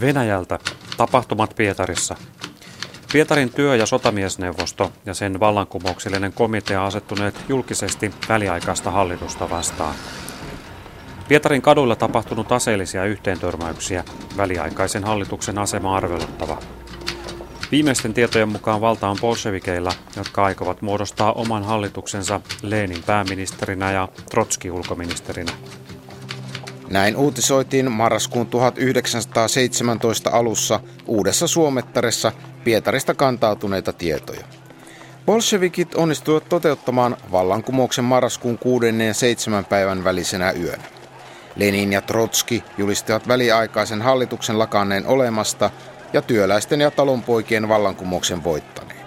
Venäjältä. Tapahtumat Pietarissa. Pietarin työ- ja sotamiesneuvosto ja sen vallankumouksellinen komitea asettuneet julkisesti väliaikaista hallitusta vastaan. Pietarin kaduilla tapahtunut aseellisia yhteentörmäyksiä, väliaikaisen hallituksen asema arveluttava. Viimeisten tietojen mukaan valta on bolshevikeilla, jotka aikovat muodostaa oman hallituksensa Lenin pääministerinä ja Trotski ulkoministerinä. Näin uutisoitiin marraskuun 1917 alussa Uudessa Suomettaressa Pietarista kantautuneita tietoja. Bolshevikit onnistuivat toteuttamaan vallankumouksen marraskuun 6. ja 7. päivän välisenä yönä. Lenin ja Trotski julistivat väliaikaisen hallituksen lakanneen olemasta ja työläisten ja talonpoikien vallankumouksen voittaneen.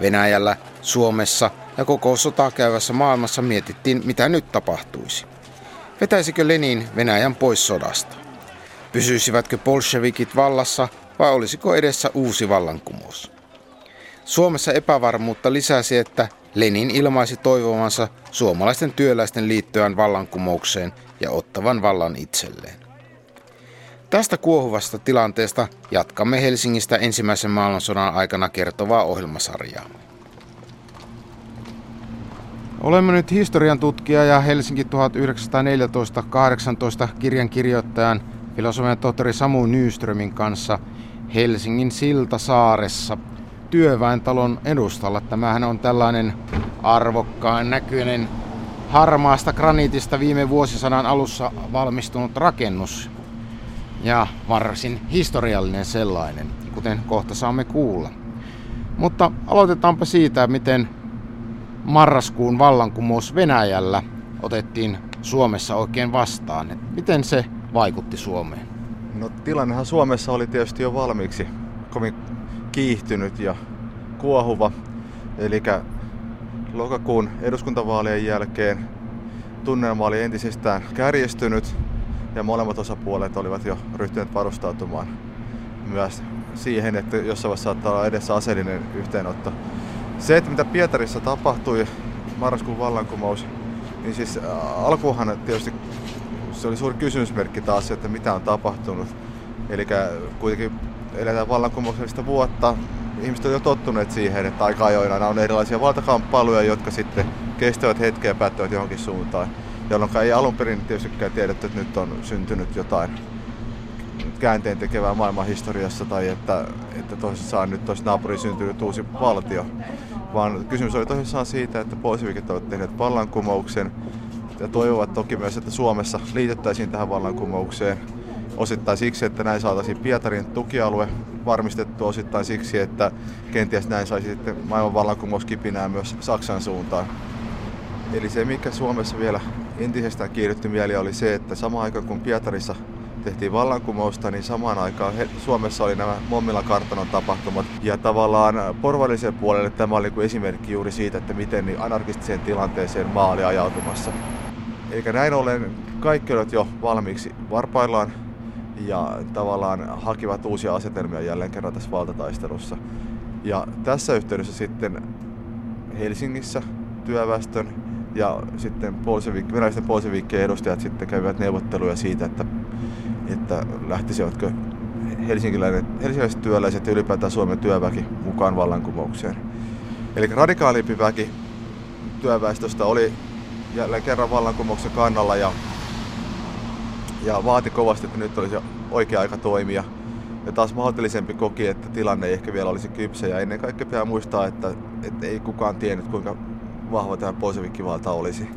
Venäjällä, Suomessa ja koko sotaa käyvässä maailmassa mietittiin, mitä nyt tapahtuisi. Vetäisikö Lenin Venäjän pois sodasta? Pysyisivätkö bolshevikit vallassa vai olisiko edessä uusi vallankumous? Suomessa epävarmuutta lisäsi, että Lenin ilmaisi toivomansa suomalaisten työläisten liittyään vallankumoukseen ja ottavan vallan itselleen. Tästä kuohuvasta tilanteesta jatkamme Helsingistä ensimmäisen maailmansodan aikana kertovaa ohjelmasarjaa. Olemme nyt historian tutkija ja Helsinki 1914-18 kirjan kirjoittajan filosofian tohtori Samu Nyströmin kanssa Helsingin Siltasaaressa työväentalon edustalla. Tämähän on tällainen arvokkaan näköinen harmaasta graniitista viime vuosisadan alussa valmistunut rakennus ja varsin historiallinen sellainen, kuten kohta saamme kuulla. Mutta aloitetaanpa siitä, miten marraskuun vallankumous Venäjällä otettiin Suomessa oikein vastaan. Miten se vaikutti Suomeen? No tilannehan Suomessa oli tietysti jo valmiiksi kovin kiihtynyt ja kuohuva. Eli lokakuun eduskuntavaalien jälkeen tunnelma oli entisestään kärjestynyt ja molemmat osapuolet olivat jo ryhtyneet varustautumaan myös siihen, että jossain vaiheessa saattaa olla edessä aseellinen yhteenotto. Se, että mitä Pietarissa tapahtui, marraskuun vallankumous, niin siis alkuhan tietysti se oli suuri kysymysmerkki taas, että mitä on tapahtunut. Eli kuitenkin eletään vallankumouksellista vuotta. Ihmiset on jo tottuneet siihen, että aika ajoin on erilaisia valtakamppailuja, jotka sitten kestävät hetkeä ja päättävät johonkin suuntaan. Jolloin ei alun perin tietystikään tiedetty, että nyt on syntynyt jotain käänteen tekevää maailman historiassa tai että, että tosissaan nyt olisi naapuri syntynyt uusi valtio. Vaan kysymys oli tosissaan siitä, että bolshevikit ovat tehneet vallankumouksen ja toivovat toki myös, että Suomessa liitettäisiin tähän vallankumoukseen osittain siksi, että näin saataisiin Pietarin tukialue varmistettua, osittain siksi, että kenties näin saisi sitten maailman vallankumouskipinää myös Saksan suuntaan. Eli se, mikä Suomessa vielä entisestään kiihdytti mieli, oli se, että samaan aikaan kun Pietarissa tehtiin vallankumousta, niin samaan aikaan Suomessa oli nämä Mommilan kartanon tapahtumat. Ja tavallaan porvallisen puolelle tämä oli kuin esimerkki juuri siitä, että miten niin anarkistiseen tilanteeseen maa oli ajautumassa. Eikä näin ollen kaikki olivat jo valmiiksi varpaillaan ja tavallaan hakivat uusia asetelmia jälleen kerran tässä valtataistelussa. Ja tässä yhteydessä sitten Helsingissä työväestön ja sitten venäläisten bolshevikkien edustajat sitten kävivät neuvotteluja siitä, että, että lähtisivätkö helsinkiläiset, helsinkiläiset työläiset ja ylipäätään Suomen työväki mukaan vallankumoukseen. Eli radikaalimpi väki työväestöstä oli jälleen kerran vallankumouksen kannalla ja, ja vaati kovasti, että nyt olisi oikea aika toimia. Ja taas maltillisempi koki, että tilanne ei ehkä vielä olisi kypsä ja ennen kaikkea pitää muistaa, että, että ei kukaan tiennyt kuinka vahva tämä bolshevikkivalta olisi.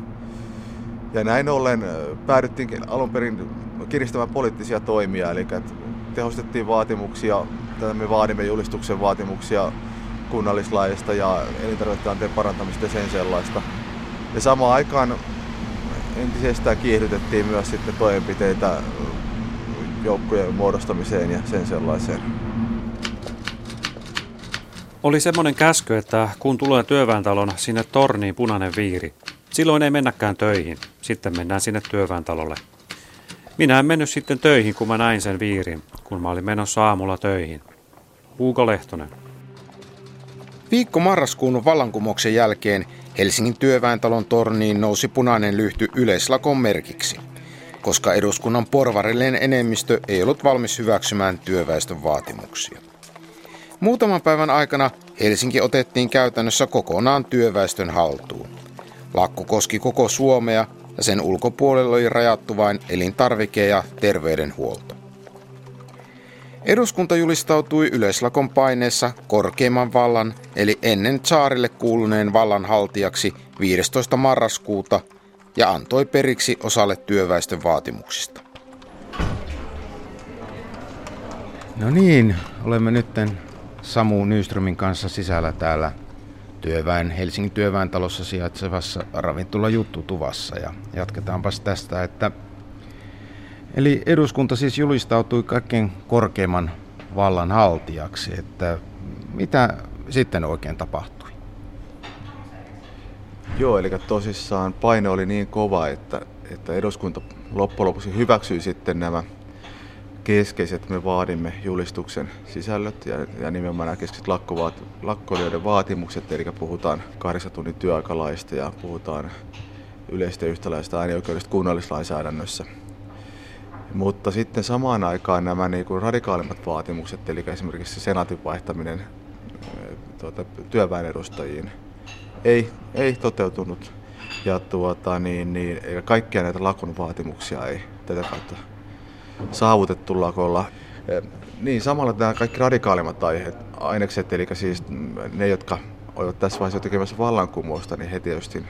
Ja näin ollen päädyttiin alun perin kiristämään poliittisia toimia, eli tehostettiin vaatimuksia, tätä me vaadimme julistuksen vaatimuksia kunnallislaista ja elintarviketilanteen parantamista ja sen sellaista. Ja samaan aikaan entisestään kiihdytettiin myös sitten toimenpiteitä joukkojen muodostamiseen ja sen sellaiseen. Oli semmoinen käsky, että kun tulee työväentalon sinne torniin punainen viiri, silloin ei mennäkään töihin. Sitten mennään sinne työväentalolle. Minä en mennyt sitten töihin, kun mä näin sen viirin, kun mä olin menossa aamulla töihin. Huuko Lehtonen. Viikko marraskuun vallankumouksen jälkeen Helsingin työväentalon torniin nousi punainen lyhty yleislakon merkiksi. koska eduskunnan porvarillinen enemmistö ei ollut valmis hyväksymään työväestön vaatimuksia. Muutaman päivän aikana Helsinki otettiin käytännössä kokonaan työväestön haltuun. Lakko koski koko Suomea ja sen ulkopuolella oli rajattu vain elintarvike- ja terveydenhuolto. Eduskunta julistautui yleislakon paineessa korkeimman vallan eli ennen saarille kuuluneen vallan haltijaksi 15. marraskuuta ja antoi periksi osalle työväestön vaatimuksista. No niin, olemme nyt Samu Nyströmin kanssa sisällä täällä työväen, Helsingin työväen talossa sijaitsevassa ravintola Juttutuvassa ja jatketaanpas tästä, että Eli eduskunta siis julistautui kaikkein korkeimman vallan haltijaksi, että mitä sitten oikein tapahtui? Joo, eli tosissaan paine oli niin kova, että, että eduskunta loppujen lopuksi hyväksyi sitten nämä keskeiset, me vaadimme julistuksen sisällöt ja, ja nimenomaan nämä keskeiset lakkovaat, lakkoilijoiden vaatimukset, eli puhutaan kahdeksan tunnin työaikalaista ja puhutaan yleistä yhtäläistä äänioikeudesta kunnallislainsäädännössä. Mutta sitten samaan aikaan nämä niin kuin radikaalimmat vaatimukset, eli esimerkiksi senaatin vaihtaminen tuota, työväen edustajiin, ei, ei toteutunut. Ja tuota, niin, niin, kaikkia näitä lakon vaatimuksia ei tätä kautta saavutettu lakolla. Niin, samalla nämä kaikki radikaalimmat aiheet, ainekset, eli siis ne, jotka olivat tässä vaiheessa tekemässä vallankumousta, niin he tietysti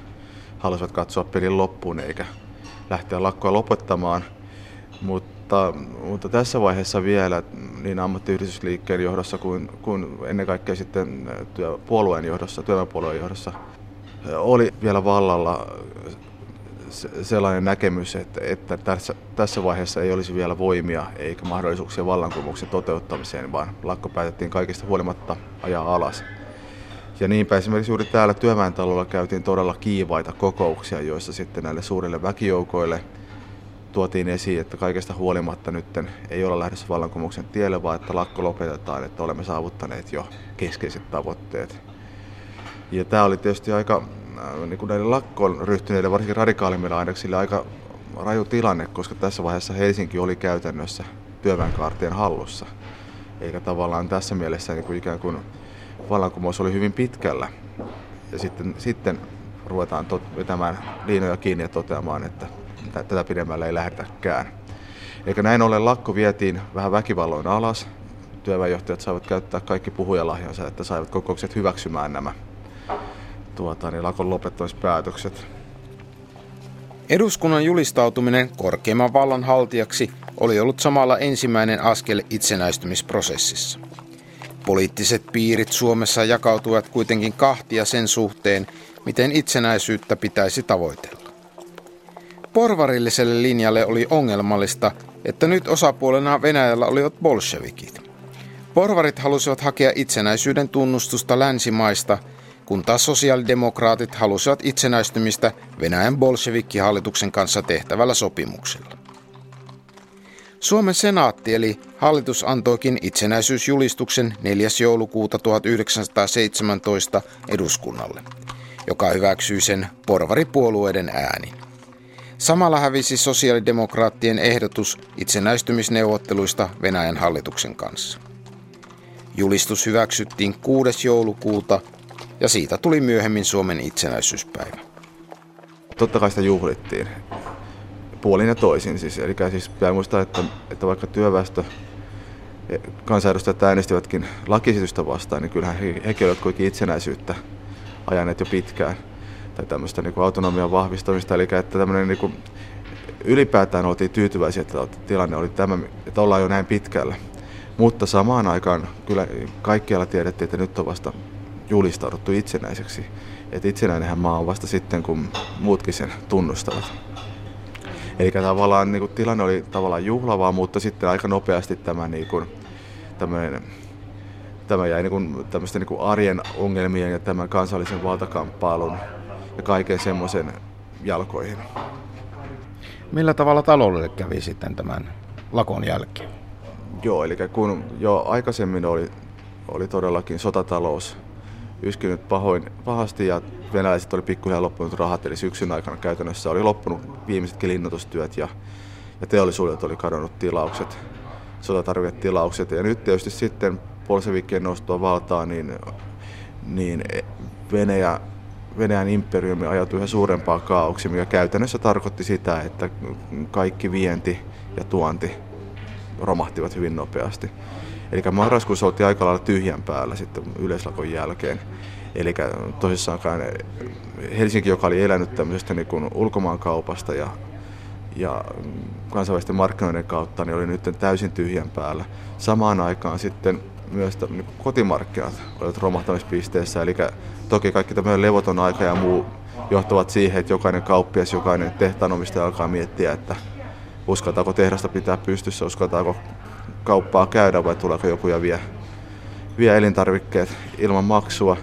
halusivat katsoa pelin loppuun eikä lähteä lakkoa lopettamaan – mutta, mutta tässä vaiheessa vielä niin ammattiyhdistysliikkeen johdossa kuin, kuin ennen kaikkea sitten työ, puolueen johdossa, työväenpuolueen johdossa oli vielä vallalla sellainen näkemys, että, että tässä, tässä vaiheessa ei olisi vielä voimia eikä mahdollisuuksia vallankumouksen toteuttamiseen, vaan lakko päätettiin kaikista huolimatta ajaa alas. Ja niinpä esimerkiksi juuri täällä työväentalolla käytiin todella kiivaita kokouksia, joissa sitten näille suurille väkijoukoille – tuotiin esiin, että kaikesta huolimatta nyt ei olla lähdössä vallankumouksen tielle, vaan että lakko lopetetaan, että olemme saavuttaneet jo keskeiset tavoitteet. Ja tämä oli tietysti aika äh, niin kuin näille lakkoon ryhtyneille, varsinkin radikaalimmille aineksille, aika raju tilanne, koska tässä vaiheessa Helsinki oli käytännössä työväenkaartien hallussa. Eikä tavallaan tässä mielessä niin kuin ikään kuin vallankumous oli hyvin pitkällä. Ja sitten, sitten ruvetaan tot, vetämään liinoja kiinni ja toteamaan, että tätä pidemmälle ei lähdetäkään. Eikä näin ollen lakko vietiin vähän väkivalloin alas. Työväenjohtajat saivat käyttää kaikki puhujalahjansa, että saivat kokoukset hyväksymään nämä tuota, niin lakon lopettamispäätökset. Eduskunnan julistautuminen korkeimman vallan haltijaksi oli ollut samalla ensimmäinen askel itsenäistymisprosessissa. Poliittiset piirit Suomessa jakautuivat kuitenkin kahtia sen suhteen, miten itsenäisyyttä pitäisi tavoitella. Porvarilliselle linjalle oli ongelmallista, että nyt osapuolena Venäjällä olivat bolshevikit. Porvarit halusivat hakea itsenäisyyden tunnustusta länsimaista, kun taas sosiaalidemokraatit halusivat itsenäistymistä Venäjän bolshevikkihallituksen kanssa tehtävällä sopimuksella. Suomen senaatti eli hallitus antoikin itsenäisyysjulistuksen 4. joulukuuta 1917 eduskunnalle, joka hyväksyi sen porvaripuolueiden äänin. Samalla hävisi sosiaalidemokraattien ehdotus itsenäistymisneuvotteluista Venäjän hallituksen kanssa. Julistus hyväksyttiin 6. joulukuuta ja siitä tuli myöhemmin Suomen itsenäisyyspäivä. Totta kai sitä juhlittiin. Puolin ja toisin siis. Eli siis pitää muistaa, että, että vaikka työväestö kansanedustajat äänestivätkin lakisitystä vastaan, niin kyllähän he, hekin olivat kuitenkin itsenäisyyttä ajaneet jo pitkään tai tämmöistä niin autonomian vahvistamista, eli että tämmöinen niin kuin, ylipäätään oltiin tyytyväisiä, että tilanne oli tämä, että ollaan jo näin pitkällä. Mutta samaan aikaan kyllä kaikkialla tiedettiin, että nyt on vasta julistauduttu itsenäiseksi. Että itsenäinenhän maa on vasta sitten, kun muutkin sen tunnustavat. Eli tavallaan niin kuin, tilanne oli tavallaan juhlavaa, mutta sitten aika nopeasti tämä, niin kuin, tämmöinen, tämä jäi niin kuin, tämmöisten niin kuin arjen ongelmien ja tämän kansallisen valtakamppailun ja kaiken semmoisen jalkoihin. Millä tavalla taloudelle kävi sitten tämän lakon jälkeen? Joo, eli kun jo aikaisemmin oli, oli todellakin sotatalous yskinyt pahoin, pahasti ja venäläiset oli pikkuhiljaa loppunut rahat, eli syksyn aikana käytännössä oli loppunut viimeisetkin linnoitustyöt ja ja teollisuudet oli kadonnut tilaukset, sotatarviketilaukset. Ja nyt tietysti sitten Bolshevikien nostua valtaan, niin, niin Venäjä, Venäjän imperiumi ajautui yhä suurempaan kaauksi, mikä käytännössä tarkoitti sitä, että kaikki vienti ja tuonti romahtivat hyvin nopeasti. Eli marraskuussa oltiin aika lailla tyhjän päällä sitten yleislakon jälkeen. Eli tosissaankaan Helsinki, joka oli elänyt tämmöisestä niin kuin ulkomaankaupasta ja, ja kansainvälisten markkinoiden kautta, niin oli nyt täysin tyhjän päällä. Samaan aikaan sitten myös niin kotimarkkinat olivat romahtamispisteessä, eli toki kaikki tämmöinen levoton aika ja muu johtavat siihen, että jokainen kauppias, jokainen tehtaanomistaja alkaa miettiä, että uskaltaako tehdasta pitää pystyssä, uskaltaako kauppaa käydä vai tuleeko joku ja vie, vie elintarvikkeet ilman maksua.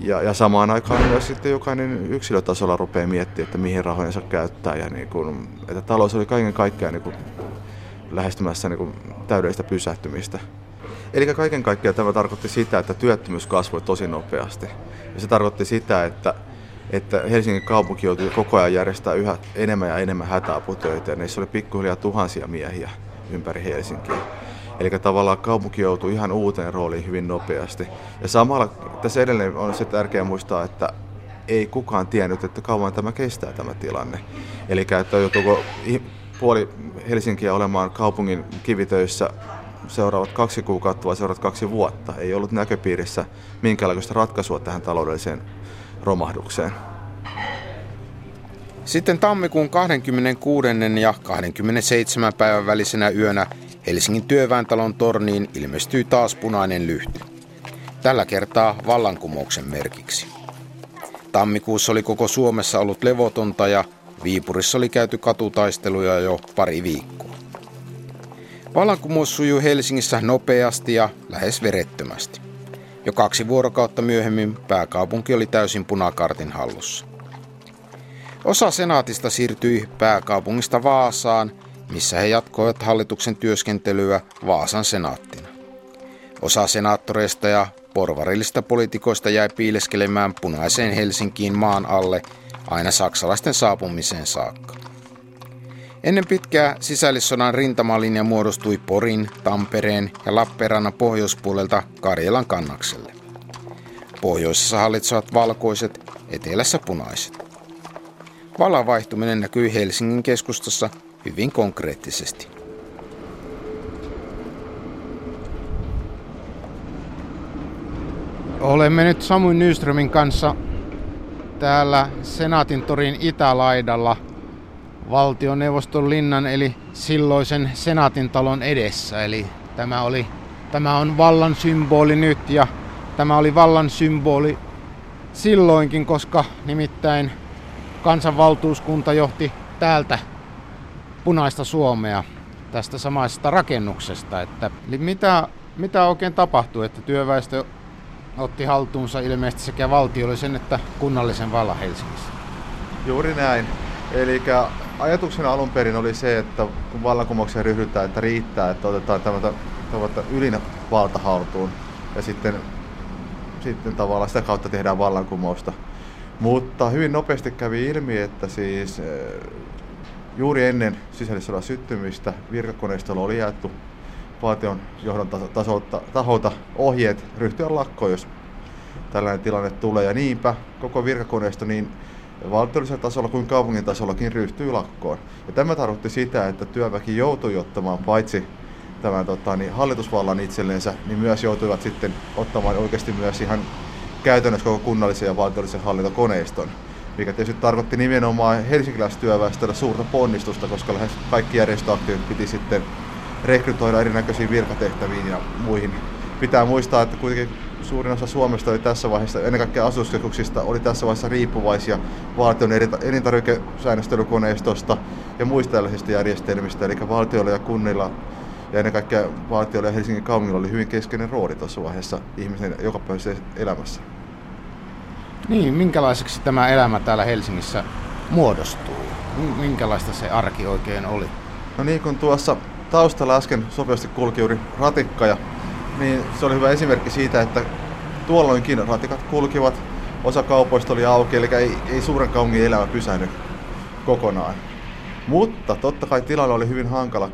Ja, ja samaan aikaan myös sitten jokainen yksilötasolla rupeaa miettimään, että mihin rahojensa käyttää. Ja niin kuin, että talous oli kaiken kaikkiaan niin kuin lähestymässä niin kuin täydellistä pysähtymistä. Eli kaiken kaikkiaan tämä tarkoitti sitä, että työttömyys kasvoi tosi nopeasti. Ja se tarkoitti sitä, että, että Helsingin kaupunki joutui koko ajan järjestää yhä enemmän ja enemmän hätäaputöitä. Ja niissä oli pikkuhiljaa tuhansia miehiä ympäri Helsinkiä. Eli tavallaan kaupunki joutui ihan uuteen rooliin hyvin nopeasti. Ja samalla tässä edelleen on se tärkeää muistaa, että ei kukaan tiennyt, että kauan tämä kestää tämä tilanne. Eli että joutuuko puoli Helsinkiä olemaan kaupungin kivitöissä seuraavat kaksi kuukautta vai seuraavat kaksi vuotta. Ei ollut näköpiirissä minkäänlaista ratkaisua tähän taloudelliseen romahdukseen. Sitten tammikuun 26. ja 27. päivän välisenä yönä Helsingin työväentalon torniin ilmestyi taas punainen lyhty. Tällä kertaa vallankumouksen merkiksi. Tammikuussa oli koko Suomessa ollut levotonta ja Viipurissa oli käyty katutaisteluja jo pari viikkoa. Vallankumous sujui Helsingissä nopeasti ja lähes verettömästi. Jo kaksi vuorokautta myöhemmin pääkaupunki oli täysin punakartin hallussa. Osa senaatista siirtyi pääkaupungista Vaasaan, missä he jatkoivat hallituksen työskentelyä Vaasan senaattina. Osa senaattoreista ja porvarillista poliitikoista jäi piileskelemään punaiseen Helsinkiin maan alle aina saksalaisten saapumiseen saakka. Ennen pitkää sisällissodan rintamalinja muodostui Porin, Tampereen ja Lappeenrannan pohjoispuolelta Karjalan kannakselle. Pohjoisessa hallitsevat valkoiset, etelässä punaiset. Vallan vaihtuminen näkyy Helsingin keskustassa hyvin konkreettisesti. Olemme nyt Samuin Nyströmin kanssa täällä Senaatin torin itälaidalla valtioneuvoston linnan eli silloisen Senaatin talon edessä. Eli tämä, oli, tämä on vallan symboli nyt ja tämä oli vallan symboli silloinkin, koska nimittäin kansanvaltuuskunta johti täältä punaista Suomea tästä samaisesta rakennuksesta. Että, mitä, mitä oikein tapahtui, että työväestö otti haltuunsa ilmeisesti sekä valtiollisen että kunnallisen vallan Helsingissä? Juuri näin. Eli ajatuksena alun perin oli se, että kun vallankumoukseen ryhdytään, että riittää, että otetaan tämä ylin valta haltuun ja sitten, sitten tavallaan sitä kautta tehdään vallankumousta. Mutta hyvin nopeasti kävi ilmi, että siis eh, juuri ennen sisällissodan syttymistä virkakoneistolla oli jaettu valtion johdon tasolta, taholta ohjeet ryhtyä lakkoon, jos tällainen tilanne tulee. Ja niinpä koko virkakoneisto niin valtiollisella tasolla kuin kaupungin tasollakin ryhtyy lakkoon. Ja tämä tarkoitti sitä, että työväki joutui ottamaan paitsi tämän tota, niin hallitusvallan itselleensä, niin myös joutuivat sitten ottamaan oikeasti myös ihan käytännössä koko kunnallisen ja valtiollisen hallintokoneiston, mikä tietysti tarkoitti nimenomaan helsinkiläistyöväestöllä suurta ponnistusta, koska lähes kaikki järjestöaktiivit piti sitten rekrytoida erinäköisiin virkatehtäviin ja muihin. Pitää muistaa, että kuitenkin suurin osa Suomesta oli tässä vaiheessa, ennen kaikkea asutuskeskuksista, oli tässä vaiheessa riippuvaisia valtion elintarvikesäännöstelykoneistosta ja muista tällaisista järjestelmistä. Eli valtiolla ja kunnilla ja ennen kaikkea valtiolla ja Helsingin kaupungilla oli hyvin keskeinen rooli tuossa vaiheessa ihmisen jokapäiväisessä elämässä. Niin, minkälaiseksi tämä elämä täällä Helsingissä muodostuu? Minkälaista se arki oikein oli? No niin kuin tuossa taustalla äsken sopivasti kulki juuri ratikka, ja, niin se oli hyvä esimerkki siitä, että tuolloinkin ratikat kulkivat, osa kaupoista oli auki, eli ei, ei suuren kaupungin elämä pysähdy kokonaan. Mutta totta kai tilanne oli hyvin hankala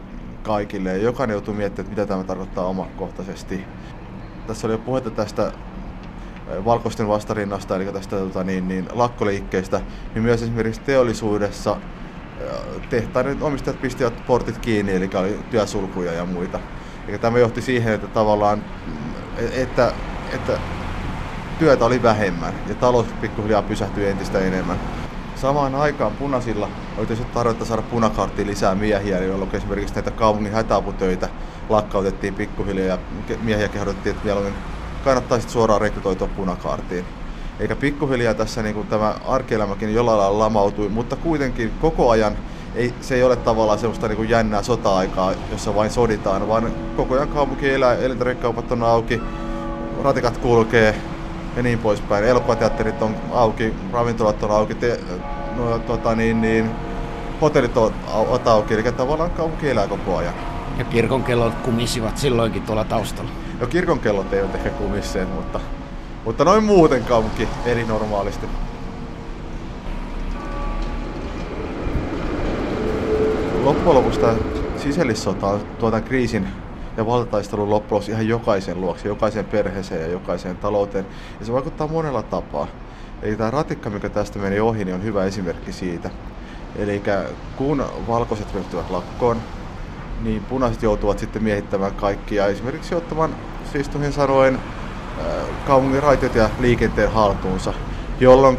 kaikille ja jokainen joutui miettimään, että mitä tämä tarkoittaa omakohtaisesti. Tässä oli jo puhetta tästä valkoisten vastarinnasta, eli tästä tota, niin, niin, lakkoliikkeistä, niin myös esimerkiksi teollisuudessa tehtaiden omistajat pistivät portit kiinni, eli oli työsulkuja ja muita. Eli tämä johti siihen, että tavallaan, että, että työtä oli vähemmän ja talous pikkuhiljaa pysähtyi entistä enemmän. Samaan aikaan punaisilla oli tietysti tarvetta saada punakarttiin lisää miehiä, jolloin esimerkiksi näitä kaupungin hätäaputöitä lakkautettiin pikkuhiljaa ja miehiä kehotettiin, että mieluummin kannattaa suoraan rekrytoitua punakaartiin. Eikä pikkuhiljaa tässä niin kuin tämä arkielämäkin jollain lailla lamautui, mutta kuitenkin koko ajan ei, se ei ole tavallaan semmoista niin kuin jännää sota-aikaa, jossa vain soditaan, vaan koko ajan kaupunki elää, elintarvikekaupat on auki, ratikat kulkee ja niin poispäin. Elokuvateatterit on auki, ravintolat on auki, te, no, tota, niin, niin, hotellit on, on auki, eli tavallaan kaupunki elää koko ajan. Ja kirkon kellot kumisivat silloinkin tuolla taustalla. No kirkon kellot eivät ehkä kumisseet, mutta, mutta noin muuten kaupunki eli normaalisti. Loppujen lopuksi tämä sisällissota tuota kriisin ja valtataistelun loppujen ihan jokaisen luokse, jokaiseen perheeseen ja jokaiseen talouteen. Ja se vaikuttaa monella tapaa. Eli tämä ratikka, mikä tästä meni ohi, niin on hyvä esimerkki siitä. Eli kun valkoiset ryhtyvät lakkoon, niin punaiset joutuvat sitten miehittämään kaikkia, esimerkiksi ottamaan siis tuhin sanoen äh, kaupungin raitiot ja liikenteen haltuunsa, jolloin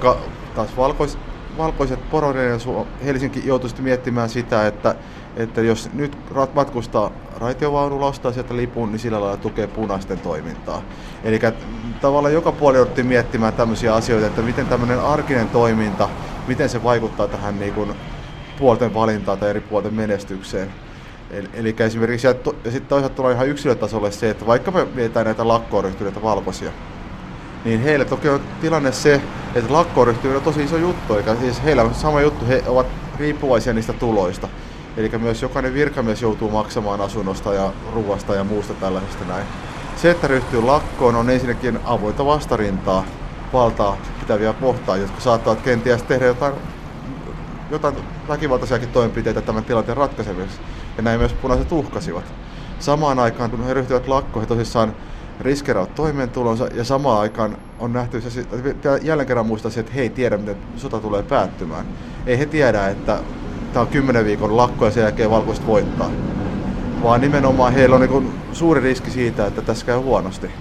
taas valkois, valkoiset poroiden ja Helsinki joutuisi miettimään sitä, että, että jos nyt matkustaa raitiovaunulla, ostaa sieltä lipun, niin sillä lailla tukee punaisten toimintaa. Eli tavallaan joka puoli jouduttiin miettimään tämmöisiä asioita, että miten tämmöinen arkinen toiminta, miten se vaikuttaa tähän niin kuin puolten valintaan tai eri puolten menestykseen. Eli, eli esimerkiksi sitten toisaalta tulee ihan yksilötasolle se, että vaikka me mietitään näitä lakkoon ryhtyneitä valkoisia, niin heille toki on tilanne se, että lakkoon on tosi iso juttu, eli siis heillä on sama juttu, he ovat riippuvaisia niistä tuloista. Eli myös jokainen virkamies joutuu maksamaan asunnosta ja ruoasta ja muusta tällaisesta näin. Se, että ryhtyy lakkoon, on ensinnäkin avointa vastarintaa valtaa pitäviä kohtaan, jotka saattavat kenties tehdä jotain, jotain väkivaltaisiakin toimenpiteitä tämän tilanteen ratkaisemiseksi ja näin myös punaiset uhkasivat. Samaan aikaan, kun he ryhtyivät lakkoon, he tosissaan riskeraavat toimeentulonsa ja samaan aikaan on nähty se, jälleen kerran muistaa että he ei tiedä, miten sota tulee päättymään. Ei he tiedä, että tämä on kymmenen viikon lakko ja sen jälkeen valkoiset voittaa. Vaan nimenomaan heillä on niin suuri riski siitä, että tässä käy huonosti.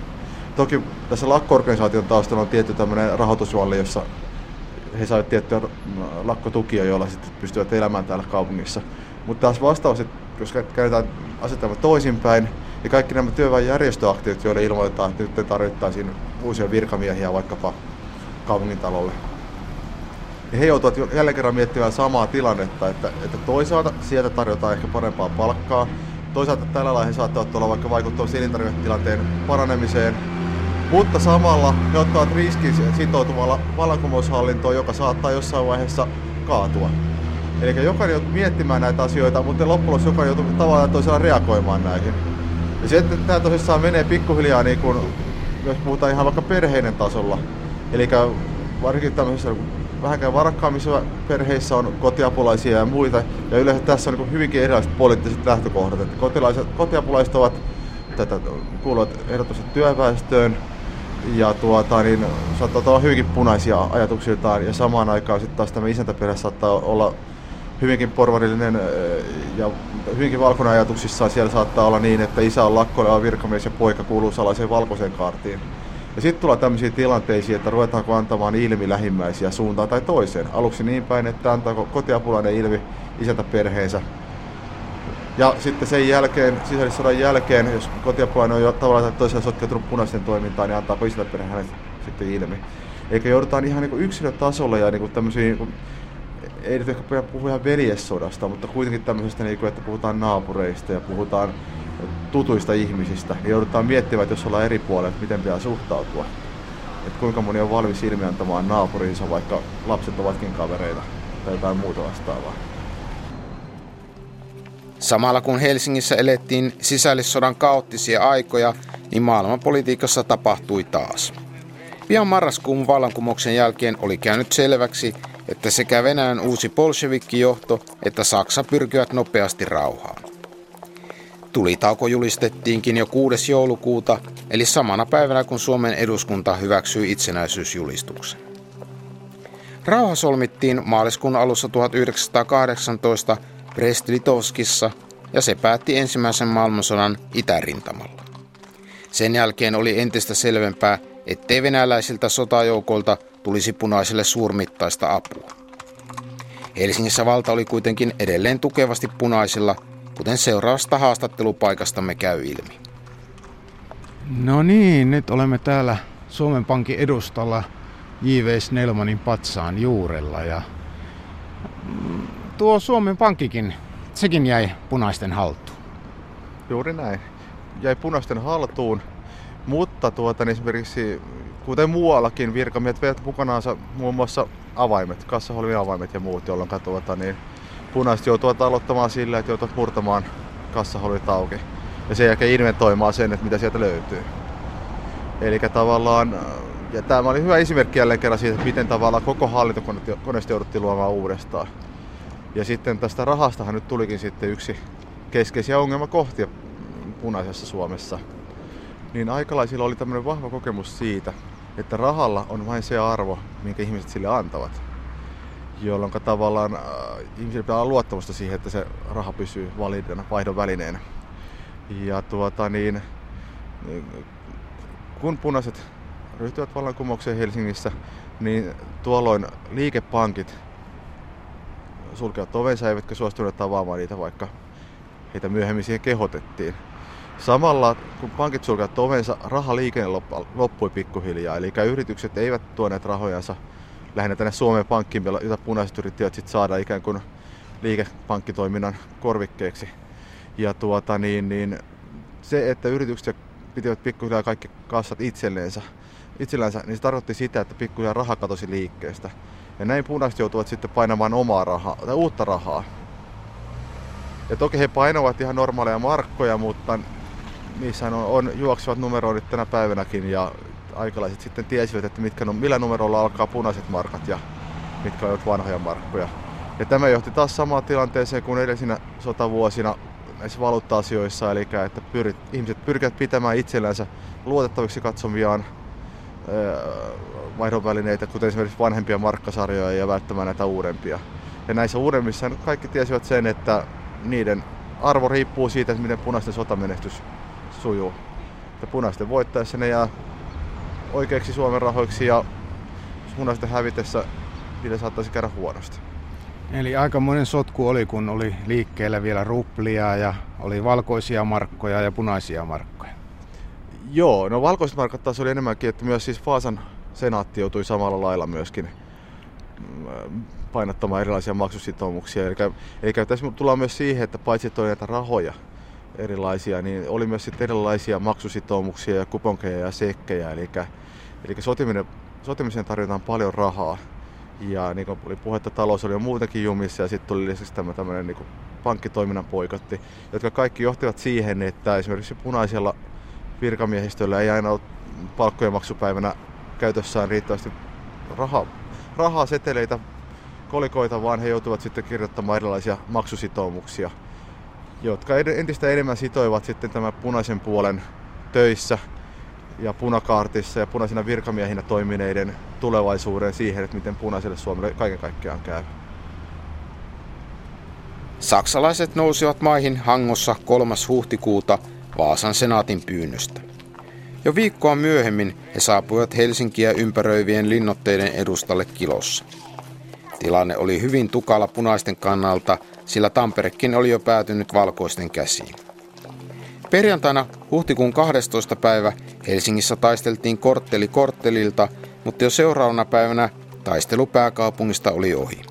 Toki tässä lakko-organisaation taustalla on tietty tämmöinen rahoitusvalli, jossa he saivat tiettyjä lakkotukia, joilla sitten pystyvät elämään täällä kaupungissa. Mutta taas vastaus, että jos käytetään asetelma toisinpäin, niin kaikki nämä työväenjärjestöaktiivit, joille ilmoitetaan, että nyt tarvittaisiin uusia virkamiehiä vaikkapa kaupungintalolle, he joutuvat jälleen kerran miettimään samaa tilannetta, että, että toisaalta sieltä tarjotaan ehkä parempaa palkkaa, toisaalta tällä lailla he saattavat olla vaikka vaikuttavat elintarviketilanteen paranemiseen, mutta samalla he ottavat riskin sitoutumalla vallankumoushallintoon, joka saattaa jossain vaiheessa kaatua. Eli jokainen joutuu miettimään näitä asioita, mutta loppujen jokainen joutuu tavallaan toisella reagoimaan näihin. Ja se, että tämä tosissaan menee pikkuhiljaa, niin kun, jos puhutaan ihan vaikka perheiden tasolla, eli varsinkin tämmöisissä vähänkään varakkaammissa perheissä on kotiapulaisia ja muita, ja yleensä tässä on niin hyvinkin erilaiset poliittiset lähtökohdat. Että kotiapulaiset ovat tätä kuuluvat ehdottomasti työväestöön, ja tuota, niin, saattaa olla hyvinkin punaisia ajatuksiltaan, ja samaan aikaan sitten taas tämä isäntäperhe saattaa olla hyvinkin porvarillinen ja hyvinkin valkoinen ajatuksissaan siellä saattaa olla niin, että isä on lakkoileva virkamies ja poika kuuluu salaiseen valkoiseen kaartiin. Ja sitten tulee tämmöisiä tilanteisiin, että ruvetaanko antamaan ilmi lähimmäisiä suuntaan tai toiseen. Aluksi niin päin, että antaako kotiapulainen ilmi isäntä perheensä. Ja sitten sen jälkeen, sisällissodan jälkeen, jos kotiapulainen on jo tavallaan toisella sotkeutunut punaisten toimintaan, niin antaako isäntä perhe sitten ilmi. Eikä joudutaan ihan niin yksilötasolla ja niin tämmöisiä niin ei nyt ehkä puhu ihan veljessodasta, mutta kuitenkin tämmöisestä, niin kuin, että puhutaan naapureista ja puhutaan tutuista ihmisistä, niin joudutaan miettimään, että jos ollaan eri puolella, että miten pitää suhtautua. Että kuinka moni on valmis ilmiantamaan naapurinsa, vaikka lapset ovatkin kavereita tai jotain muuta vastaavaa. Samalla kun Helsingissä elettiin sisällissodan kaoottisia aikoja, niin maailmanpolitiikassa tapahtui taas. Pian marraskuun vallankumouksen jälkeen oli käynyt selväksi, että sekä Venäjän uusi bolshevikkijohto että Saksa pyrkivät nopeasti rauhaan. Tulitauko julistettiinkin jo 6. joulukuuta, eli samana päivänä kun Suomen eduskunta hyväksyi itsenäisyysjulistuksen. Rauha solmittiin maaliskuun alussa 1918 Brest-Litovskissa ja se päätti ensimmäisen maailmansodan itärintamalla. Sen jälkeen oli entistä selvempää, ettei venäläisiltä sotajoukolta tulisi punaisille suurmittaista apua. Helsingissä valta oli kuitenkin edelleen tukevasti punaisilla, kuten seuraavasta haastattelupaikastamme käy ilmi. No niin, nyt olemme täällä Suomen Pankin edustalla J.V. Snellmanin patsaan juurella ja tuo Suomen Pankkikin, sekin jäi punaisten haltuun. Juuri näin. Jäi punaisten haltuun, mutta tuota, niin esimerkiksi kuten muuallakin virkamiehet veivät mukanaansa muun muassa avaimet, kassaholvin avaimet ja muut, jolloin tuota, niin punaiset joutuvat aloittamaan sillä, että joutuvat murtamaan kassaholvit auki ja sen jälkeen inventoimaan sen, että mitä sieltä löytyy. Eli tavallaan, ja tämä oli hyvä esimerkki jälleen kerran siitä, että miten tavallaan koko hallintokoneisto jouduttiin luomaan uudestaan. Ja sitten tästä rahastahan nyt tulikin sitten yksi keskeisiä ongelmakohtia punaisessa Suomessa. Niin aikalaisilla oli tämmöinen vahva kokemus siitä, että rahalla on vain se arvo, minkä ihmiset sille antavat. Jolloin tavallaan äh, ihmisillä pitää olla luottamusta siihen, että se raha pysyy validina vaihdon välineenä. Ja tuota niin, kun punaiset ryhtyvät vallankumoukseen Helsingissä, niin tuolloin liikepankit sulkevat ovensa eivätkä suostuneet avaamaan niitä, vaikka heitä myöhemmin siihen kehotettiin. Samalla kun pankit sulkevat ovensa, rahaliikenne loppui pikkuhiljaa, eli yritykset eivät tuoneet rahojansa lähinnä tänne Suomen pankkiin, jota punaiset yrittivät sit saada ikään kuin liikepankkitoiminnan korvikkeeksi. Ja tuota, niin, niin, se, että yritykset pitivät pikkuhiljaa kaikki kassat itselleensä, itsellänsä, niin se tarkoitti sitä, että pikkuhiljaa raha katosi liikkeestä. Ja näin punaiset joutuvat sitten painamaan omaa rahaa, tai uutta rahaa. Ja toki he painavat ihan normaaleja markkoja, mutta niissä on, on juoksevat numeroinnit tänä päivänäkin ja aikalaiset sitten tiesivät, että mitkä, millä numerolla alkaa punaiset markat ja mitkä ovat vanhoja markkoja. Ja tämä johti taas samaan tilanteeseen kuin edellisinä sotavuosina näissä valuutta-asioissa, eli että pyrit, ihmiset pyrkivät pitämään itsellänsä luotettaviksi katsomiaan vaihdonvälineitä, kuten esimerkiksi vanhempia markkasarjoja ja välttämään näitä uudempia. Ja näissä uudemmissa kaikki tiesivät sen, että niiden arvo riippuu siitä, että miten punaisten sotamenestys sujuu. Ja punaisten voittaessa ne jää oikeiksi Suomen rahoiksi ja punaisten hävitessä niille saattaisi käydä huonosti. Eli aikamoinen sotku oli, kun oli liikkeellä vielä ruplia ja oli valkoisia markkoja ja punaisia markkoja. Joo, no valkoiset markat taas oli enemmänkin, että myös siis Faasan senaatti joutui samalla lailla myöskin mm, painottamaan erilaisia maksusitoumuksia. Eli, eli tässä tullaan myös siihen, että paitsi että oli näitä rahoja erilaisia, niin oli myös sitten erilaisia maksusitoumuksia ja kuponkeja ja sekkejä. Eli, eli sotimiseen tarvitaan paljon rahaa. Ja niin kuin oli puhetta, talous oli jo muutenkin jumissa ja sitten tuli lisäksi tämä tämmöinen niin pankkitoiminnan poikotti, jotka kaikki johtivat siihen, että esimerkiksi punaisella virkamiehistöllä ei aina ollut palkkojen maksupäivänä käytössään riittävästi rahaa, rahaa seteleitä, kolikoita, vaan he joutuvat sitten kirjoittamaan erilaisia maksusitoumuksia, jotka entistä enemmän sitoivat sitten tämän punaisen puolen töissä ja punakaartissa ja punaisina virkamiehinä toimineiden tulevaisuuden siihen, että miten punaiselle Suomelle kaiken kaikkiaan käy. Saksalaiset nousivat maihin Hangossa 3. huhtikuuta Vaasan senaatin pyynnöstä. Jo viikkoa myöhemmin he saapuivat Helsinkiä ympäröivien linnotteiden edustalle kilossa. Tilanne oli hyvin tukala punaisten kannalta, sillä Tamperekin oli jo päätynyt valkoisten käsiin. Perjantaina huhtikuun 12. päivä Helsingissä taisteltiin kortteli korttelilta, mutta jo seuraavana päivänä taistelu pääkaupungista oli ohi.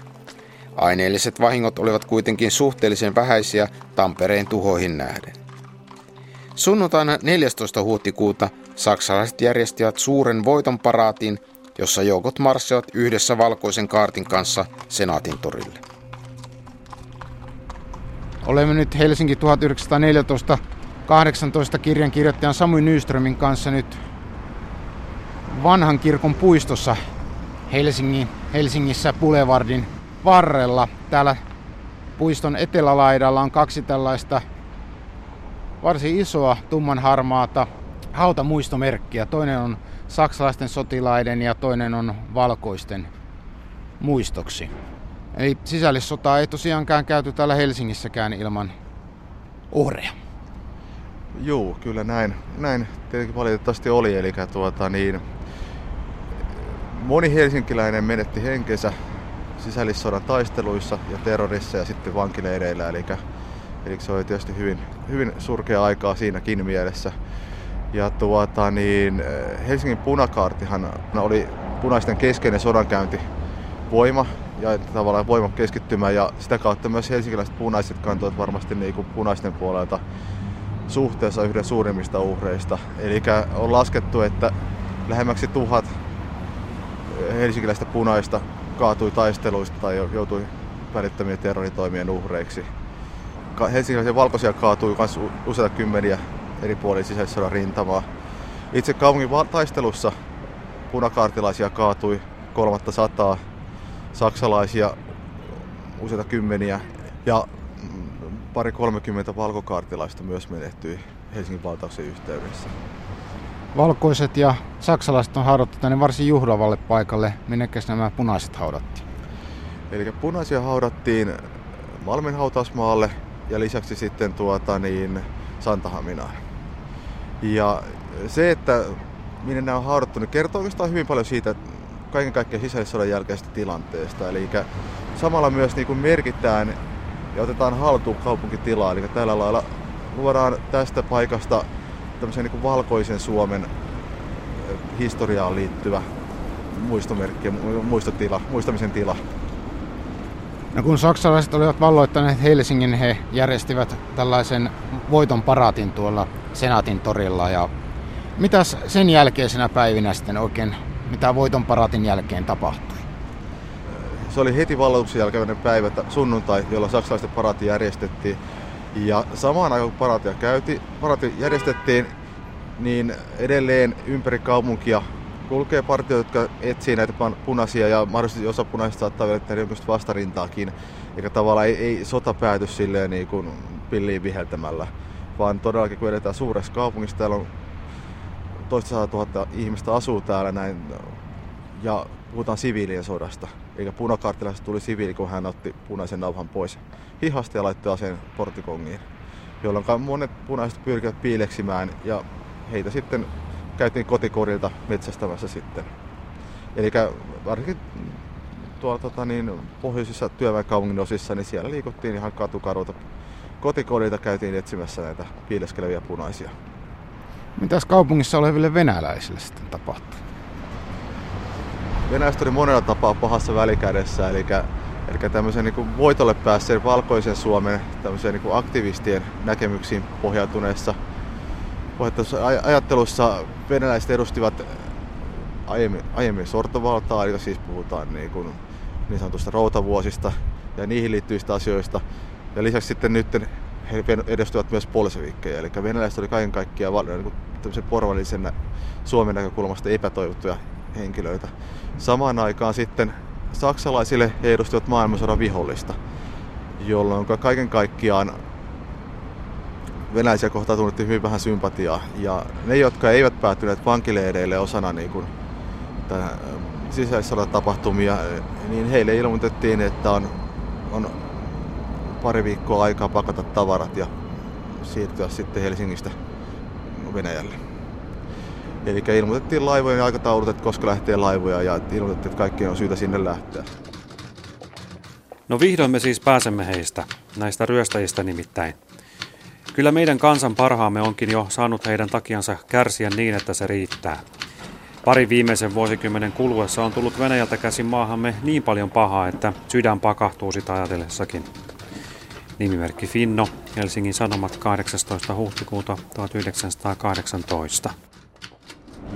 Aineelliset vahingot olivat kuitenkin suhteellisen vähäisiä Tampereen tuhoihin nähden. Sunnuntaina 14. huhtikuuta saksalaiset järjestivät suuren voiton paraatin, jossa joukot marssivat yhdessä valkoisen kaartin kanssa Senaatin torille. Olemme nyt Helsinki 1914 18 kirjan kirjoittajan Samui Nyströmin kanssa nyt vanhan kirkon puistossa Helsingin Helsingissä Boulevardin varrella. Täällä puiston etelälaidalla on kaksi tällaista varsin isoa tummanharmaata hautamuistomerkkiä. Toinen on saksalaisten sotilaiden ja toinen on valkoisten muistoksi. Eli sisällissotaa ei tosiaankaan käyty täällä Helsingissäkään ilman uhreja. Joo, kyllä näin, näin tietenkin valitettavasti oli. Eli tuota, niin, moni helsinkiläinen menetti henkensä sisällissodan taisteluissa ja terrorissa ja sitten vankileireillä. Eli, eli se oli tietysti hyvin, hyvin surkea aikaa siinäkin mielessä. Ja tuota, niin, Helsingin punakaartihan oli punaisten keskeinen sodankäynti voima ja tavallaan voima keskittymä ja sitä kautta myös helsinkiläiset punaiset kantoivat varmasti niin kuin punaisten puolelta suhteessa yhden suurimmista uhreista. Eli on laskettu, että lähemmäksi tuhat helsinkiläistä punaista kaatui taisteluista tai joutui välittömien terroritoimien uhreiksi. Helsinkiläisiä valkoisia kaatui myös useita kymmeniä eri puolilla sisällissodan rintamaa. Itse kaupungin taistelussa punakaartilaisia kaatui kolmatta sataa, saksalaisia useita kymmeniä ja pari 30 valkokaartilaista myös menehtyi Helsingin valtauksen yhteydessä. Valkoiset ja saksalaiset on haudattu tänne varsin juhlavalle paikalle. Minnekäs nämä punaiset haudattiin? Eli punaisia haudattiin Malmin hautausmaalle ja lisäksi sitten tuota niin Santahaminaan. Ja se, että minne nämä on haudattu, niin kertoo oikeastaan hyvin paljon siitä kaiken kaikkiaan sisällissodan jälkeisestä tilanteesta. Eli samalla myös niin kuin merkitään ja otetaan haltuun kaupunkitilaa. Eli tällä lailla luodaan tästä paikasta tämmöisen niin kuin valkoisen Suomen historiaan liittyvä muistomerkki, muistotila, muistamisen tila. No kun saksalaiset olivat valloittaneet Helsingin, he järjestivät tällaisen voiton paraatin tuolla Senaatin torilla. Ja mitäs sen jälkeisenä päivinä sitten oikein, mitä voiton paraatin jälkeen tapahtui? Se oli heti valloituksen jälkeinen päivä, sunnuntai, jolla saksalaiset paraati järjestettiin. Ja samaan aikaan kun paraatia käyti, paraati järjestettiin, niin edelleen ympäri kaupunkia kulkee partioita, jotka etsii näitä punaisia ja mahdollisesti osa punaisista saattaa vielä tehdä jonkinlaista vastarintaakin. Eikä tavallaan ei, ei sota pääty silleen niin kuin pilliin viheltämällä, vaan todellakin kun edetään suuressa kaupungissa, täällä on toista tuhatta ihmistä asuu täällä näin, ja puhutaan siviilien sodasta. Eikä punakaartilaisesta tuli siviili, kun hän otti punaisen nauhan pois hihasta ja laittoi aseen portikongiin. Jolloin monet punaiset pyrkivät piileksimään ja heitä sitten käytiin kotikorilta metsästämässä sitten. Eli varsinkin tuolla tota, niin, pohjoisissa työväenkaupungin osissa, niin siellä liikuttiin ihan katukaruilta. Kotikorilta käytiin etsimässä näitä piileskeleviä punaisia. Mitäs kaupungissa oleville venäläisille sitten tapahtui? Venäjästä oli monella tapaa pahassa välikädessä, eli, eli tämmöisen niin voitolle päässeen valkoisen Suomen tämmöisen niin aktivistien näkemyksiin pohjautuneessa ajattelussa venäläiset edustivat aiemmin, aiemmin sortovaltaa, eli siis puhutaan niin, kuin, niin sanotusta routavuosista ja niihin liittyvistä asioista. Ja lisäksi sitten nyt he edustivat myös polsevikkejä, eli venäläiset oli kaiken kaikkiaan niin porvallisen Suomen näkökulmasta epätoivottuja henkilöitä. Samaan aikaan sitten saksalaisille he edustivat maailmansodan vihollista, jolloin kaiken kaikkiaan venäläisiä kohtaan tunnettiin hyvin vähän sympatiaa. Ja ne, jotka eivät päätyneet vankileireille osana niin kuin, sisäissodan tapahtumia, niin heille ilmoitettiin, että on, on pari viikkoa aikaa pakata tavarat ja siirtyä sitten Helsingistä Venäjälle. Eli ilmoitettiin laivojen aikataulut, että koska lähtee laivoja ja ilmoitettiin, että kaikkien on syytä sinne lähteä. No vihdoin me siis pääsemme heistä, näistä ryöstäjistä nimittäin. Kyllä meidän kansan parhaamme onkin jo saanut heidän takiansa kärsiä niin, että se riittää. Pari viimeisen vuosikymmenen kuluessa on tullut Venäjältä käsin maahamme niin paljon pahaa, että sydän pakahtuu sitä ajatellessakin. Nimimerkki Finno, Helsingin Sanomat 18. huhtikuuta 1918.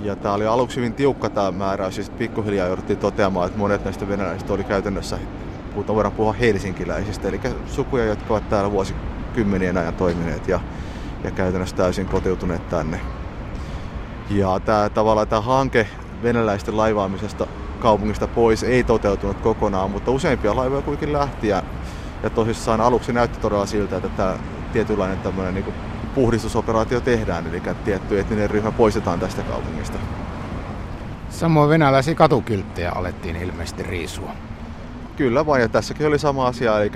Ja tämä oli aluksi hyvin tiukka tämä määräys, siis pikkuhiljaa jouduttiin toteamaan, että monet näistä venäläisistä oli käytännössä, puhutaan voidaan puhua helsinkiläisistä, eli sukuja, jotka ovat täällä vuosikymmenien ajan toimineet ja, ja käytännössä täysin kotiutuneet tänne. Ja tämä, tavallaan tämä hanke venäläisten laivaamisesta kaupungista pois ei toteutunut kokonaan, mutta useimpia laivoja kuitenkin lähti ja, ja tosissaan aluksi näytti todella siltä, että tämä tietynlainen tämmöinen niin puhdistusoperaatio tehdään, eli tietty etninen ryhmä poistetaan tästä kaupungista. Samoin venäläisiä katukylttejä alettiin ilmeisesti riisua. Kyllä vain, ja tässäkin oli sama asia, eli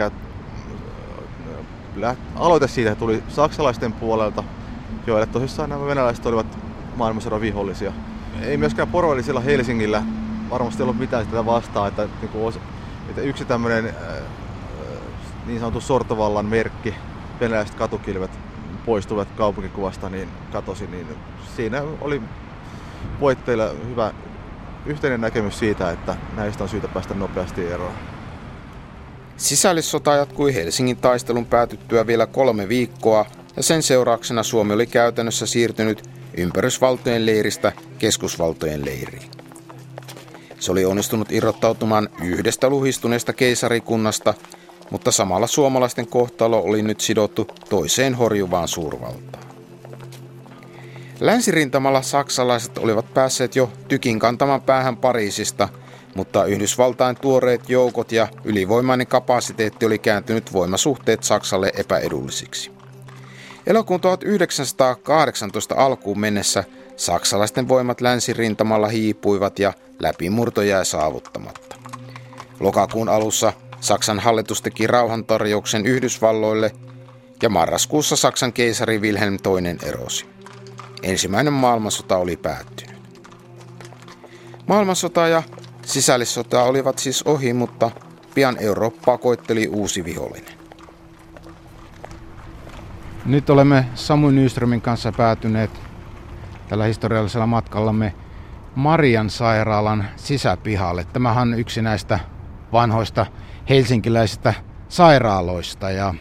aloite siitä tuli saksalaisten puolelta, joille tosissaan nämä venäläiset olivat maailmansodan vihollisia. Ei myöskään poroillisilla Helsingillä varmasti ollut mitään sitä vastaa, että, niin kuin, että yksi tämmöinen äh, niin sanottu sortovallan merkki, venäläiset katukilvet poistuvat kaupunkikuvasta, niin katosi, niin siinä oli voitteilla hyvä yhteinen näkemys siitä, että näistä on syytä päästä nopeasti eroon. Sisällissota jatkui Helsingin taistelun päätyttyä vielä kolme viikkoa ja sen seurauksena Suomi oli käytännössä siirtynyt ympärysvaltojen leiristä keskusvaltojen leiriin. Se oli onnistunut irrottautumaan yhdestä luhistuneesta keisarikunnasta, mutta samalla suomalaisten kohtalo oli nyt sidottu toiseen horjuvaan suurvaltaan. Länsirintamalla saksalaiset olivat päässeet jo tykin kantaman päähän Pariisista, mutta Yhdysvaltain tuoreet joukot ja ylivoimainen kapasiteetti oli kääntynyt voimasuhteet Saksalle epäedullisiksi. Elokuun 1918 alkuun mennessä saksalaisten voimat länsirintamalla hiipuivat ja läpimurto jäi saavuttamatta. Lokakuun alussa Saksan hallitus teki rauhantarjouksen Yhdysvalloille ja marraskuussa Saksan keisari Wilhelm II erosi. Ensimmäinen maailmansota oli päättynyt. Maailmansota ja sisällissota olivat siis ohi, mutta pian Eurooppaa koitteli uusi vihollinen. Nyt olemme Samu Nyströmin kanssa päätyneet tällä historiallisella matkallamme Marian sairaalan sisäpihalle. Tämähän on yksi näistä vanhoista helsinkiläisistä sairaaloista ja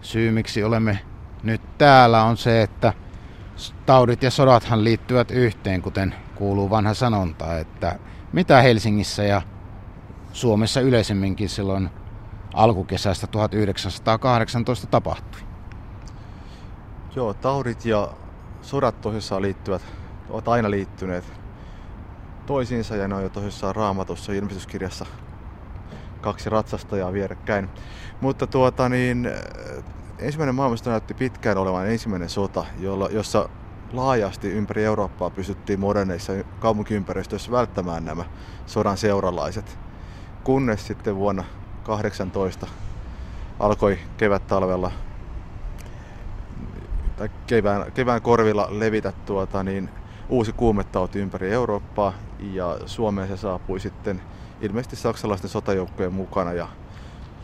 syy miksi olemme nyt täällä on se, että taudit ja sodathan liittyvät yhteen, kuten kuuluu vanha sanonta, että mitä Helsingissä ja Suomessa yleisemminkin silloin alkukesästä 1918 tapahtui. Joo, taudit ja sodat tosissaan liittyvät, ovat aina liittyneet toisiinsa ja ne on jo tosissaan raamatussa ilmestyskirjassa kaksi ratsastajaa vierekkäin. Mutta tuota niin, ensimmäinen maailmasta näytti pitkään olevan ensimmäinen sota, jolla, jossa laajasti ympäri Eurooppaa pystyttiin moderneissa kaupunkiympäristöissä välttämään nämä sodan seuralaiset. Kunnes sitten vuonna 18 alkoi kevät-talvella tai kevään, kevään korvilla levitä tuota, niin uusi kuumetauti ympäri Eurooppaa ja Suomeen se saapui sitten ilmeisesti saksalaisten sotajoukkojen mukana ja,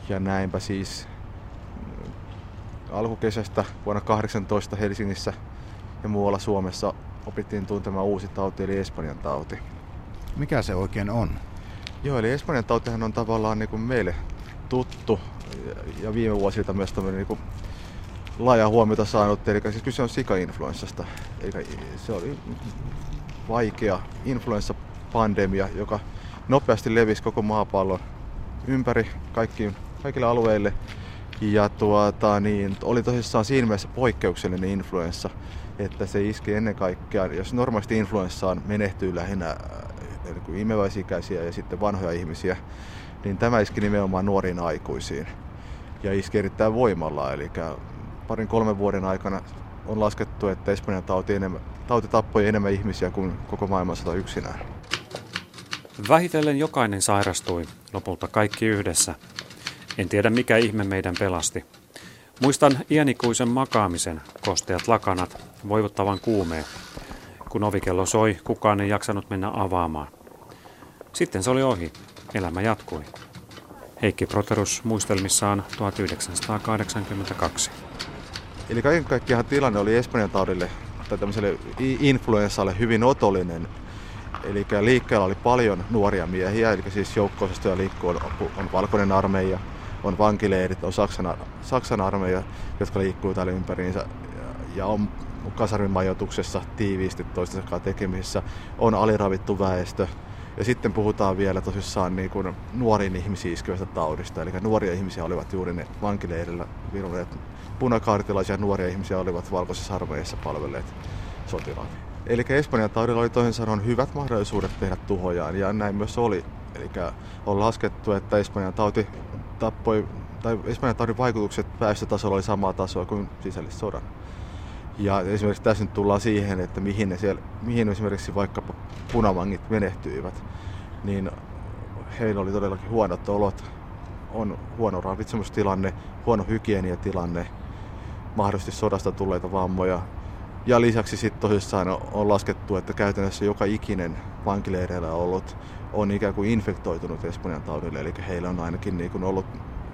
ja näinpä siis alkukesästä vuonna 18 Helsingissä ja muualla Suomessa opittiin tuntemaan uusi tauti eli Espanjan tauti. Mikä se oikein on? Joo, eli Espanjan tautihan on tavallaan niin kuin meille tuttu ja viime vuosilta myös tämmöinen niin kuin laaja huomiota saanut. Eli siis kyse on sika-influenssasta. Eli se oli vaikea influenssapandemia, joka nopeasti levisi koko maapallon ympäri kaikkiin, kaikille alueille. Ja tuota, niin, oli tosissaan siinä mielessä poikkeuksellinen influenssa, että se iski ennen kaikkea, jos normaalisti influenssaan menehtyy lähinnä niin imeväisikäisiä ja sitten vanhoja ihmisiä, niin tämä iski nimenomaan nuoriin aikuisiin ja iski erittäin voimalla. Eli parin kolmen vuoden aikana on laskettu, että Espanjan tauti, enemmän, tauti tappoi enemmän ihmisiä kuin koko maailmansota yksinään. Vähitellen jokainen sairastui, lopulta kaikki yhdessä. En tiedä mikä ihme meidän pelasti. Muistan iänikuisen makaamisen, kosteat lakanat, voivottavan kuumeen. Kun ovikello soi, kukaan ei jaksanut mennä avaamaan. Sitten se oli ohi. Elämä jatkui. Heikki Proterus muistelmissaan 1982. Eli kaiken kaikkiaan tilanne oli Espanjan taudille tai tämmöiselle influenssalle hyvin otollinen. Eli liikkeellä oli paljon nuoria miehiä, eli siis joukko-osastoja liikkuu, on, on valkoinen armeija, on vankileirit, on Saksan, Saksan armeija, jotka liikkuu täällä ympäriinsä ja on kasarmimajoituksessa tiiviisti toistensa kanssa tekemisissä, on aliravittu väestö. Ja sitten puhutaan vielä tosissaan niin kuin nuoriin ihmisiin iskevästä taudista, eli nuoria ihmisiä olivat juuri ne vankileirillä viruneet punakaartilaisia nuoria ihmisiä olivat valkoisessa armeijassa palvelleet sotilaat. Eli Espanjan taudilla oli toisin sanoen hyvät mahdollisuudet tehdä tuhojaan, ja näin myös oli. Eli on laskettu, että Espanjan tauti tappoi, tai Espanjan taudin vaikutukset väestötasolla oli samaa tasoa kuin sisällissodan. Ja esimerkiksi tässä nyt tullaan siihen, että mihin, ne siellä, mihin esimerkiksi vaikkapa punavangit menehtyivät, niin heillä oli todellakin huonot olot, on huono ravitsemustilanne, huono hygieniatilanne, mahdollisesti sodasta tulleita vammoja. Ja lisäksi sitten tosissaan on laskettu, että käytännössä joka ikinen vankileireillä ollut on ikään kuin infektoitunut Espanjan taudille, eli heillä on ainakin niin kuin ollut,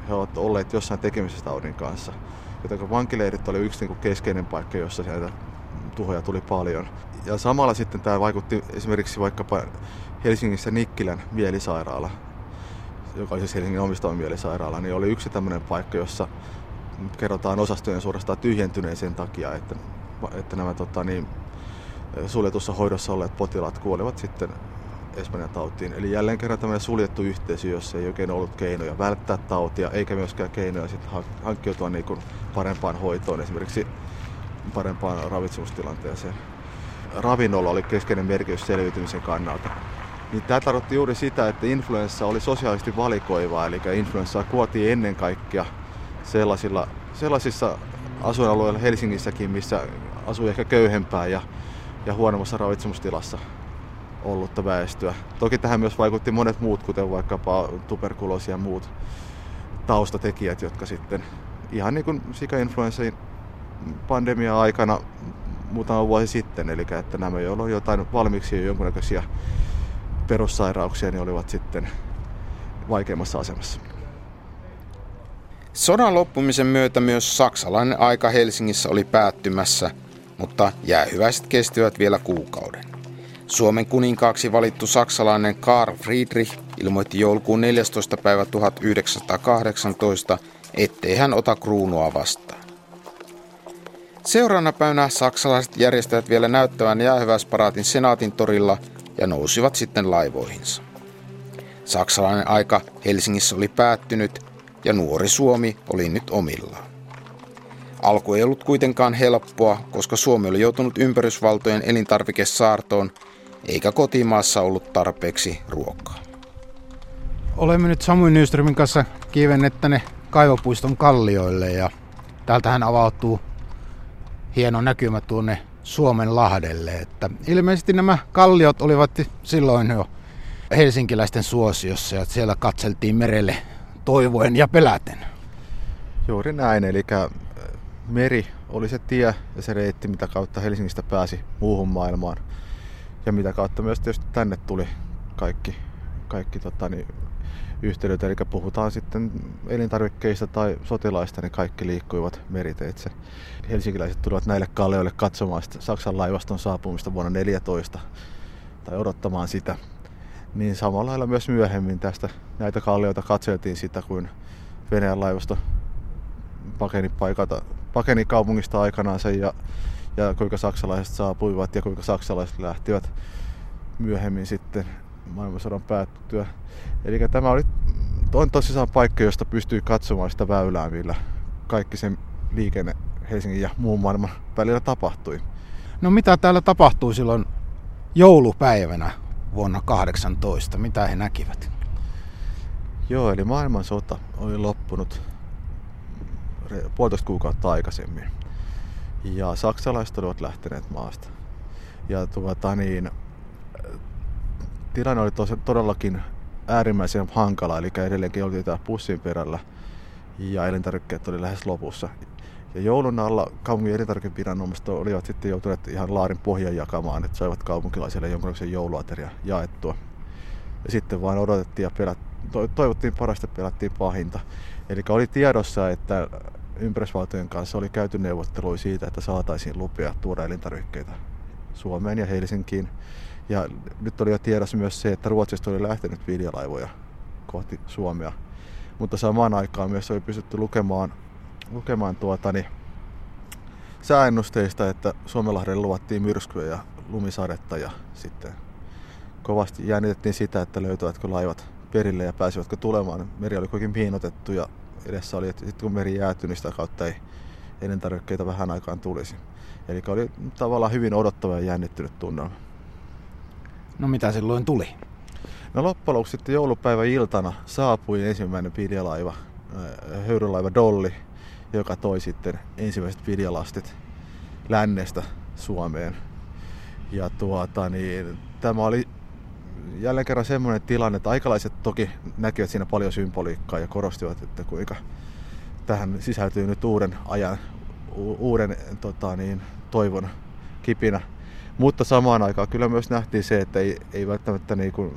he ovat olleet jossain tekemisessä taudin kanssa. Joten vankileirit oli yksi niin kuin keskeinen paikka, jossa sieltä tuhoja tuli paljon. Ja samalla sitten tämä vaikutti esimerkiksi vaikkapa Helsingissä Nikkilän mielisairaala, joka oli siis Helsingin omistama mielisairaala, niin oli yksi tämmöinen paikka, jossa kerrotaan osastojen suorastaan tyhjentyneen sen takia, että, että nämä tota, niin, suljetussa hoidossa olleet potilaat kuolivat sitten Espanjan tautiin. Eli jälleen kerran tämmöinen suljettu yhteisö, jossa ei oikein ollut keinoja välttää tautia, eikä myöskään keinoja sitten hankkiutua niin kuin parempaan hoitoon, esimerkiksi parempaan ravitsemustilanteeseen. Ravinnolla oli keskeinen merkitys selviytymisen kannalta. Niin tämä tarkoitti juuri sitä, että influenssa oli sosiaalisesti valikoivaa, eli influenssaa kuotiin ennen kaikkea sellaisilla, sellaisissa asuinalueilla Helsingissäkin, missä asui ehkä köyhempää ja, ja huonommassa ravitsemustilassa ollutta väestöä. Toki tähän myös vaikutti monet muut, kuten vaikkapa tuberkuloosi ja muut taustatekijät, jotka sitten ihan niin kuin sika-influenssin pandemia aikana muutama vuosi sitten, eli että nämä, joilla on jotain valmiiksi jo jonkunnäköisiä perussairauksia, niin olivat sitten vaikeimmassa asemassa. Sodan loppumisen myötä myös saksalainen aika Helsingissä oli päättymässä, mutta jäähyväiset kestivät vielä kuukauden. Suomen kuninkaaksi valittu saksalainen Karl Friedrich ilmoitti joulukuun 14. päivä 1918, ettei hän ota kruunua vastaan. Seuraavana päivänä saksalaiset järjestävät vielä näyttävän jäähyväisparaatin senaatin torilla ja nousivat sitten laivoihinsa. Saksalainen aika Helsingissä oli päättynyt ja nuori Suomi oli nyt omillaan. Alku ei ollut kuitenkaan helppoa, koska Suomi oli joutunut ympärysvaltojen elintarvikesaartoon, eikä kotimaassa ollut tarpeeksi ruokaa. Olemme nyt Samuin Nyströmin kanssa kiivenneet tänne Kaivopuiston kallioille ja täältähän avautuu hieno näkymä tuonne Suomen lahdelle. Että ilmeisesti nämä kalliot olivat silloin jo helsinkiläisten suosiossa ja siellä katseltiin merelle toivoen ja peläten. Juuri näin, eli meri oli se tie ja se reitti, mitä kautta Helsingistä pääsi muuhun maailmaan. Ja mitä kautta myös tietysti tänne tuli kaikki, kaikki tota, niin, yhteydet, eli puhutaan sitten elintarvikkeista tai sotilaista, niin kaikki liikkuivat meriteitse. Helsinkiläiset tulivat näille kallioille katsomaan Saksan laivaston saapumista vuonna 14 tai odottamaan sitä. Niin samalla lailla myös myöhemmin tästä näitä kallioita katseltiin sitä, kuin Venäjän laivasto pakeni, paikata, pakeni kaupungista aikanaan sen ja, ja kuinka saksalaiset saapuivat ja kuinka saksalaiset lähtivät myöhemmin sitten maailmansodan päättyä. Eli tämä oli, on tosissaan paikka, josta pystyy katsomaan sitä väylää, millä kaikki sen liikenne Helsingin ja muun maailman välillä tapahtui. No mitä täällä tapahtui silloin joulupäivänä vuonna 18? Mitä he näkivät? Joo, eli maailmansota oli loppunut puolitoista kuukautta aikaisemmin. Ja saksalaiset olivat lähteneet maasta. Ja tuota niin, tilanne oli tos, todellakin äärimmäisen hankala, eli edelleenkin oltiin täällä pussin perällä ja elintarvikkeet oli lähes lopussa. Ja joulun alla kaupungin elintarvikeviranomaiset olivat sitten joutuneet ihan laarin pohjan jakamaan, että saivat kaupunkilaisille jonkinlaisen jouluateria jaettua. Ja sitten vain odotettiin ja pelät, toivottiin parasta, pelättiin pahinta. Eli oli tiedossa, että ympärysvaltojen kanssa oli käyty neuvotteluja siitä, että saataisiin lupia tuoda elintarvikkeita Suomeen ja Helsinkiin. Ja nyt oli jo tiedossa myös se, että Ruotsista oli lähtenyt viljalaivoja kohti Suomea. Mutta samaan aikaan myös oli pystytty lukemaan, lukemaan tuota, niin, sääennusteista, että Suomenlahdelle luvattiin myrskyä ja lumisadetta ja sitten kovasti jännitettiin sitä, että löytyvätkö laivat perille ja pääsivätkö tulemaan. Meri oli kuitenkin piinotettu ja edessä oli, että sitten kun meri jäätyi, niin sitä kautta ei, elintarvikkeita vähän aikaan tulisi. Eli oli tavallaan hyvin odottava ja jännittynyt tunnelma. No mitä silloin tuli? No loppujen lopuksi sitten joulupäivän iltana saapui ensimmäinen pidjalaiva, äh, höyrylaiva Dolly, joka toi sitten ensimmäiset pidjalastit lännestä Suomeen. Ja tuota, niin, tämä oli jälleen kerran semmoinen tilanne, että aikalaiset toki näkivät siinä paljon symboliikkaa ja korostivat, että kuinka tähän sisältyy nyt uuden ajan, u- uuden tota, niin, toivon kipinä. Mutta samaan aikaan kyllä myös nähtiin se, että ei, ei välttämättä niin kuin,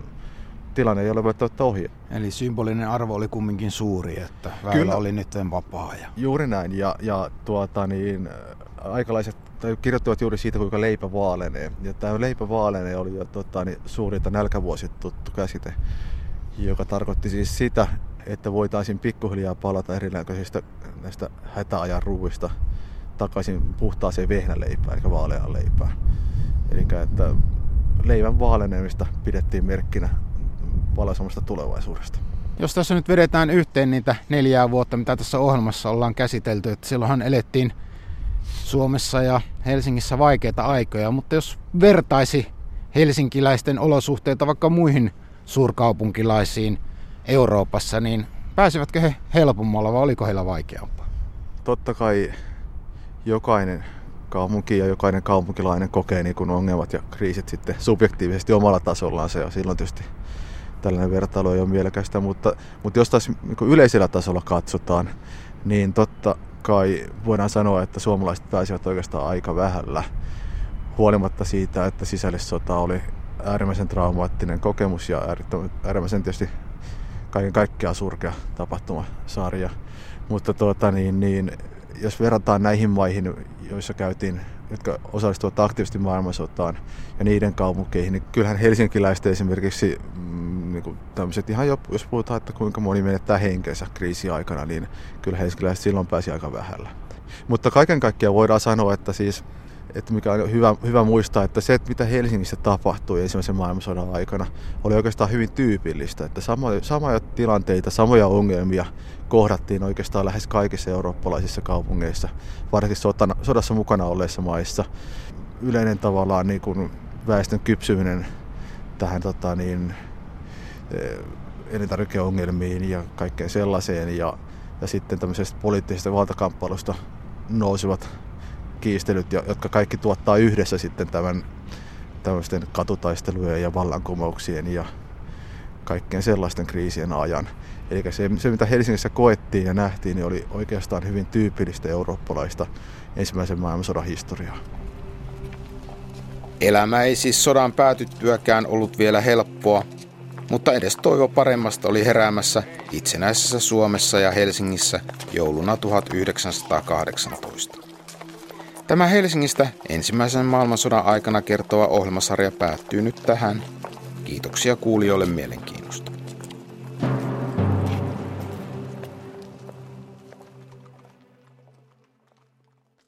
tilanne ei ole välttämättä ohi. Eli symbolinen arvo oli kumminkin suuri, että väylä kyllä. oli nyt vapaa. Ja... Juuri näin, ja, ja tuota, niin, aikalaiset tai kirjoittivat juuri siitä, kuinka leipä vaalenee. Ja tämä leipä vaalenee oli jo tota, niin, suurinta nälkävuosi tuttu käsite, joka tarkoitti siis sitä, että voitaisiin pikkuhiljaa palata erinäköisistä näistä hätäajan ruuista takaisin puhtaaseen vehnäleipään, eli vaaleaan leipään. Eli että leivän vaalenemista pidettiin merkkinä valaisemasta tulevaisuudesta. Jos tässä nyt vedetään yhteen niitä neljää vuotta, mitä tässä ohjelmassa ollaan käsitelty, että silloinhan elettiin Suomessa ja Helsingissä vaikeita aikoja, mutta jos vertaisi helsinkiläisten olosuhteita vaikka muihin suurkaupunkilaisiin Euroopassa, niin pääsivätkö he helpommalla vai oliko heillä vaikeampaa? Totta kai jokainen kaupunki ja jokainen kaupunkilainen kokee niin kuin ongelmat ja kriisit sitten subjektiivisesti omalla tasollaan se ja silloin tietysti tällainen vertailu ei ole mielekästä, mutta, mutta jos taas niin yleisellä tasolla katsotaan, niin totta kai voidaan sanoa, että suomalaiset pääsivät oikeastaan aika vähällä, huolimatta siitä, että sisällissota oli äärimmäisen traumaattinen kokemus ja äärimmäisen tietysti kaiken kaikkiaan surkea tapahtumasarja. Mutta tuota, niin, niin, jos verrataan näihin maihin, joissa käytiin, jotka osallistuvat aktiivisesti maailmansotaan ja niiden kaupunkeihin, niin kyllähän helsinkiläistä esimerkiksi mm, niin kuin tämmöiset ihan jo, jos puhutaan, että kuinka moni menettää henkensä kriisiaikana, niin kyllä helsinkiläiset silloin pääsi aika vähällä. Mutta kaiken kaikkiaan voidaan sanoa, että siis että mikä on hyvä, hyvä muistaa, että se, että mitä Helsingissä tapahtui ensimmäisen maailmansodan aikana, oli oikeastaan hyvin tyypillistä. Että samoja, samoja tilanteita, samoja ongelmia kohdattiin oikeastaan lähes kaikissa eurooppalaisissa kaupungeissa, varsinkin sotana, sodassa mukana olleissa maissa. Yleinen tavallaan niin kuin väestön kypsyminen tähän tota, niin, eh, elintarvikeongelmiin ja kaikkeen sellaiseen ja, ja sitten tämmöisestä poliittisesta valtakamppailusta nousivat kiistelyt, jotka kaikki tuottaa yhdessä sitten tämän tämmöisten katutaistelujen ja vallankumouksien ja kaikkien sellaisten kriisien ajan. Eli se, se, mitä Helsingissä koettiin ja nähtiin, niin oli oikeastaan hyvin tyypillistä eurooppalaista ensimmäisen maailmansodan historiaa. Elämä ei siis sodan päätyttyäkään ollut vielä helppoa, mutta edes toivo paremmasta oli heräämässä itsenäisessä Suomessa ja Helsingissä jouluna 1918. Tämä Helsingistä ensimmäisen maailmansodan aikana kertova ohjelmasarja päättyy nyt tähän. Kiitoksia kuulijoille mielenkiinnosta.